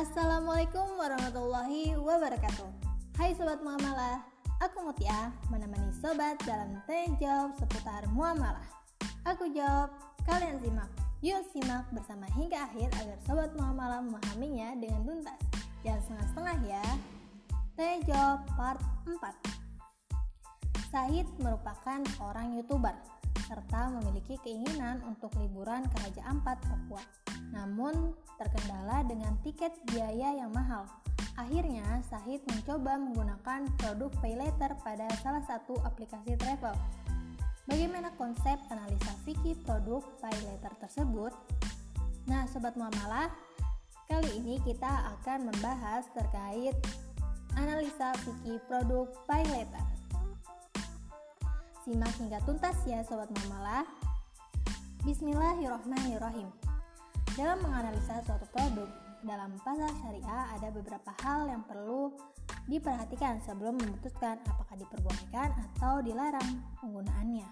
Assalamualaikum warahmatullahi wabarakatuh. Hai Sobat Muamalah Aku Mutia menemani Sobat dalam tanya jawab seputar muamalah. Aku jawab, kalian simak. Yuk simak bersama hingga akhir agar Sobat Muamalah memahaminya dengan tuntas. Jangan setengah-setengah ya. Tanya jawab part 4 Sahid merupakan seorang youtuber serta memiliki keinginan untuk liburan ke Raja Ampat, Papua. Namun, terkendala dengan tiket biaya yang mahal. Akhirnya, Sahid mencoba menggunakan produk pay later pada salah satu aplikasi travel. Bagaimana konsep analisa fikih produk pay later tersebut? Nah, sobat muamalah, kali ini kita akan membahas terkait analisa fikih produk pay later. Simak hingga tuntas ya sobat mamalah. Bismillahirrohmanirrohim. Dalam menganalisa suatu produk, dalam pasar syariah ada beberapa hal yang perlu diperhatikan sebelum memutuskan apakah diperbolehkan atau dilarang penggunaannya.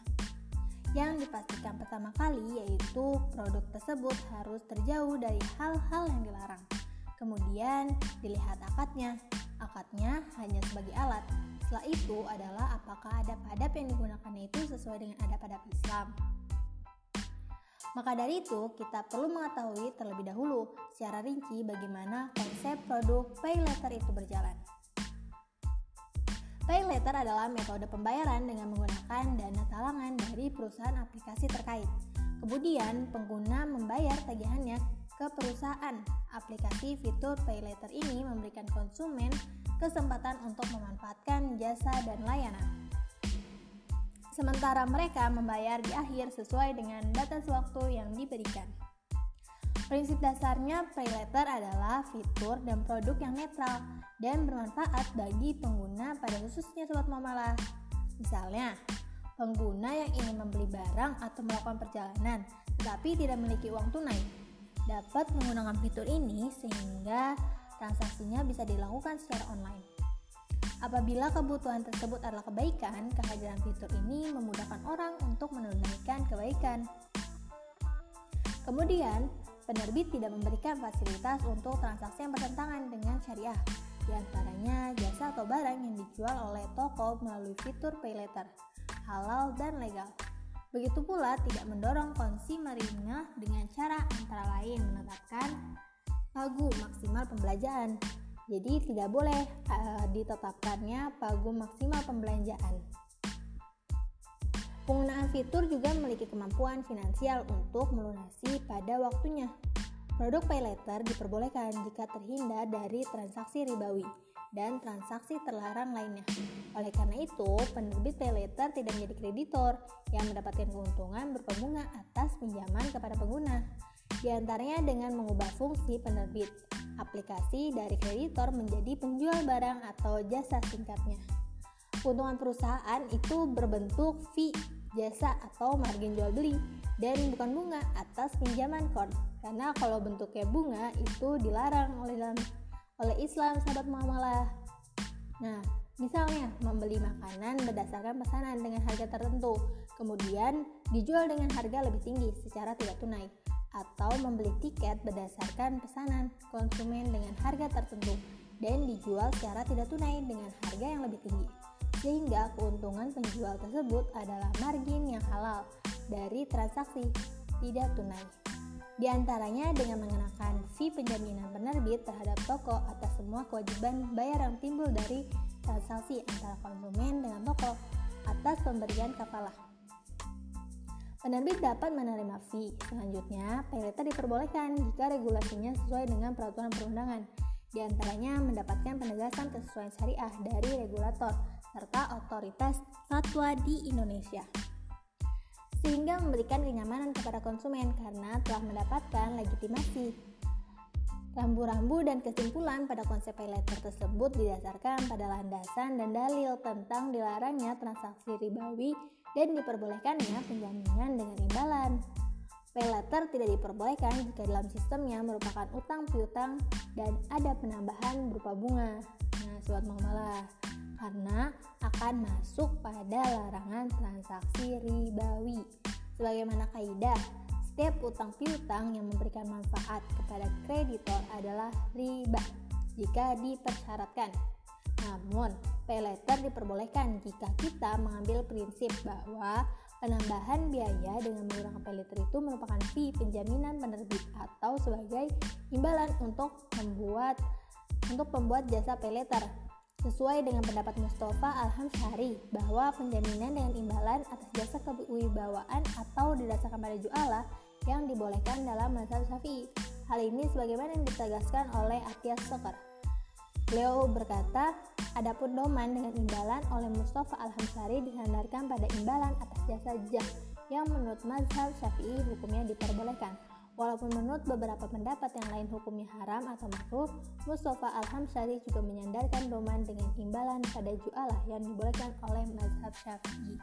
Yang dipastikan pertama kali yaitu produk tersebut harus terjauh dari hal-hal yang dilarang. Kemudian dilihat akadnya. Akadnya hanya sebagai alat, setelah itu adalah apakah adab-adab yang digunakannya itu sesuai dengan adab-adab Islam. Maka dari itu, kita perlu mengetahui terlebih dahulu secara rinci bagaimana konsep produk pay letter itu berjalan. Pay letter adalah metode pembayaran dengan menggunakan dana talangan dari perusahaan aplikasi terkait. Kemudian, pengguna membayar tagihannya ke perusahaan. Aplikasi fitur pay letter ini memberikan konsumen kesempatan untuk memanfaatkan jasa dan layanan. Sementara mereka membayar di akhir sesuai dengan batas waktu yang diberikan. Prinsip dasarnya pay letter adalah fitur dan produk yang netral dan bermanfaat bagi pengguna pada khususnya sobat mamalah. Misalnya, pengguna yang ingin membeli barang atau melakukan perjalanan tetapi tidak memiliki uang tunai dapat menggunakan fitur ini sehingga transaksinya bisa dilakukan secara online. Apabila kebutuhan tersebut adalah kebaikan, kehadiran fitur ini memudahkan orang untuk menunaikan kebaikan. Kemudian, penerbit tidak memberikan fasilitas untuk transaksi yang bertentangan dengan syariah, di antaranya jasa atau barang yang dijual oleh toko melalui fitur pay letter, halal dan legal. Begitu pula tidak mendorong konsumerisme dengan cara antara lain menetapkan pagu maksimal pembelanjaan. Jadi tidak boleh uh, ditetapkannya pagu maksimal pembelanjaan. Penggunaan fitur juga memiliki kemampuan finansial untuk melunasi pada waktunya. Produk pay letter diperbolehkan jika terhindar dari transaksi ribawi dan transaksi terlarang lainnya. Oleh karena itu, penerbit pay letter tidak menjadi kreditor yang mendapatkan keuntungan bunga atas pinjaman kepada pengguna. Di antaranya dengan mengubah fungsi penerbit aplikasi dari kreditor menjadi penjual barang atau jasa singkatnya. Keuntungan perusahaan itu berbentuk fee, jasa atau margin jual beli dan bukan bunga atas pinjaman kord. Karena kalau bentuknya bunga itu dilarang oleh dalam oleh Islam sahabat muamalah. Nah, misalnya membeli makanan berdasarkan pesanan dengan harga tertentu, kemudian dijual dengan harga lebih tinggi secara tidak tunai atau membeli tiket berdasarkan pesanan konsumen dengan harga tertentu dan dijual secara tidak tunai dengan harga yang lebih tinggi. Sehingga keuntungan penjual tersebut adalah margin yang halal dari transaksi tidak tunai. Di antaranya dengan mengenakan fee penjaminan penerbit terhadap toko atas semua kewajiban bayar yang timbul dari transaksi antara konsumen dengan toko atas pemberian kafalah. Penerbit dapat menerima fee. Selanjutnya, payletter diperbolehkan jika regulasinya sesuai dengan peraturan perundangan. Di antaranya mendapatkan penegasan kesesuaian syariah dari regulator serta otoritas fatwa di Indonesia. Sehingga memberikan kenyamanan kepada konsumen karena telah mendapatkan legitimasi. Rambu-rambu dan kesimpulan pada konsep payletter tersebut didasarkan pada landasan dan dalil tentang dilarangnya transaksi ribawi dan diperbolehkannya penjaminan dengan imbalan. Pay letter tidak diperbolehkan jika dalam sistemnya merupakan utang piutang dan ada penambahan berupa bunga. Nah, sobat mamalah, karena akan masuk pada larangan transaksi ribawi. Sebagaimana kaidah, Setiap utang piutang yang memberikan manfaat kepada kreditor adalah riba jika dipersyaratkan. Namun, pay letter diperbolehkan jika kita mengambil prinsip bahwa penambahan biaya dengan menggunakan pay letter itu merupakan fee penjaminan penerbit atau sebagai imbalan untuk membuat untuk pembuat jasa pay letter. Sesuai dengan pendapat Mustafa Alham Syari bahwa penjaminan dengan imbalan atas jasa kewibawaan atau didasarkan pada jualah yang dibolehkan dalam mazhab Syafi'i. Hal ini sebagaimana yang ditegaskan oleh Atias Sokar. Beliau berkata, adapun doman dengan imbalan oleh Mustafa Alham Syari disandarkan pada imbalan atas jasa jah yang menurut mazhab Syafi'i hukumnya diperbolehkan. Walaupun menurut beberapa pendapat yang lain hukumnya haram atau makruh, Mustafa Al-Hamsari juga menyandarkan doman dengan imbalan pada jualah yang dibolehkan oleh mazhab Syafi'i.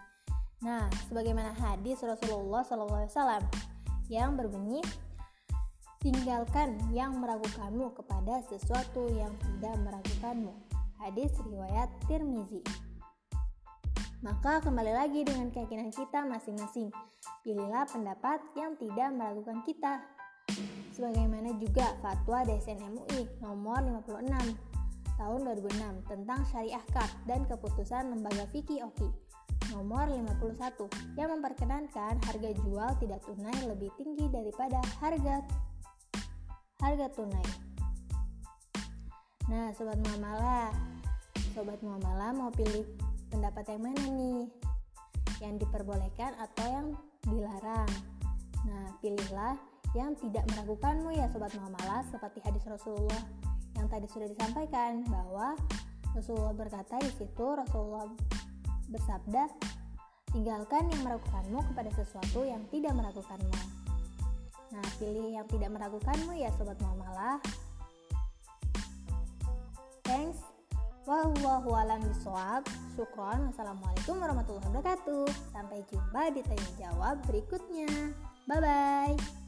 Nah, sebagaimana hadis Rasulullah SAW yang berbunyi, tinggalkan yang meragukanmu kepada sesuatu yang tidak meragukanmu. Hadis riwayat Tirmizi. Maka kembali lagi dengan keyakinan kita masing-masing. Pilihlah pendapat yang tidak meragukan kita. Sebagaimana juga fatwa DSN MUI nomor 56 tahun 2006 tentang syariah kart dan keputusan lembaga fikih OKI nomor 51 yang memperkenankan harga jual tidak tunai lebih tinggi daripada harga harga tunai. Nah, sobat muamalah, sobat muamalah mau pilih pendapat yang mana nih? Yang diperbolehkan atau yang dilarang? Nah, pilihlah yang tidak meragukanmu ya sobat muamalah seperti hadis Rasulullah yang tadi sudah disampaikan bahwa Rasulullah berkata di situ Rasulullah bersabda tinggalkan yang meragukanmu kepada sesuatu yang tidak meragukanmu. Nah, pilih yang tidak meragukanmu ya sobat muamalah. Thanks Wallahu alam bisawab. Syukron. Wassalamualaikum warahmatullahi wabarakatuh. Sampai jumpa di tanya jawab berikutnya. Bye bye.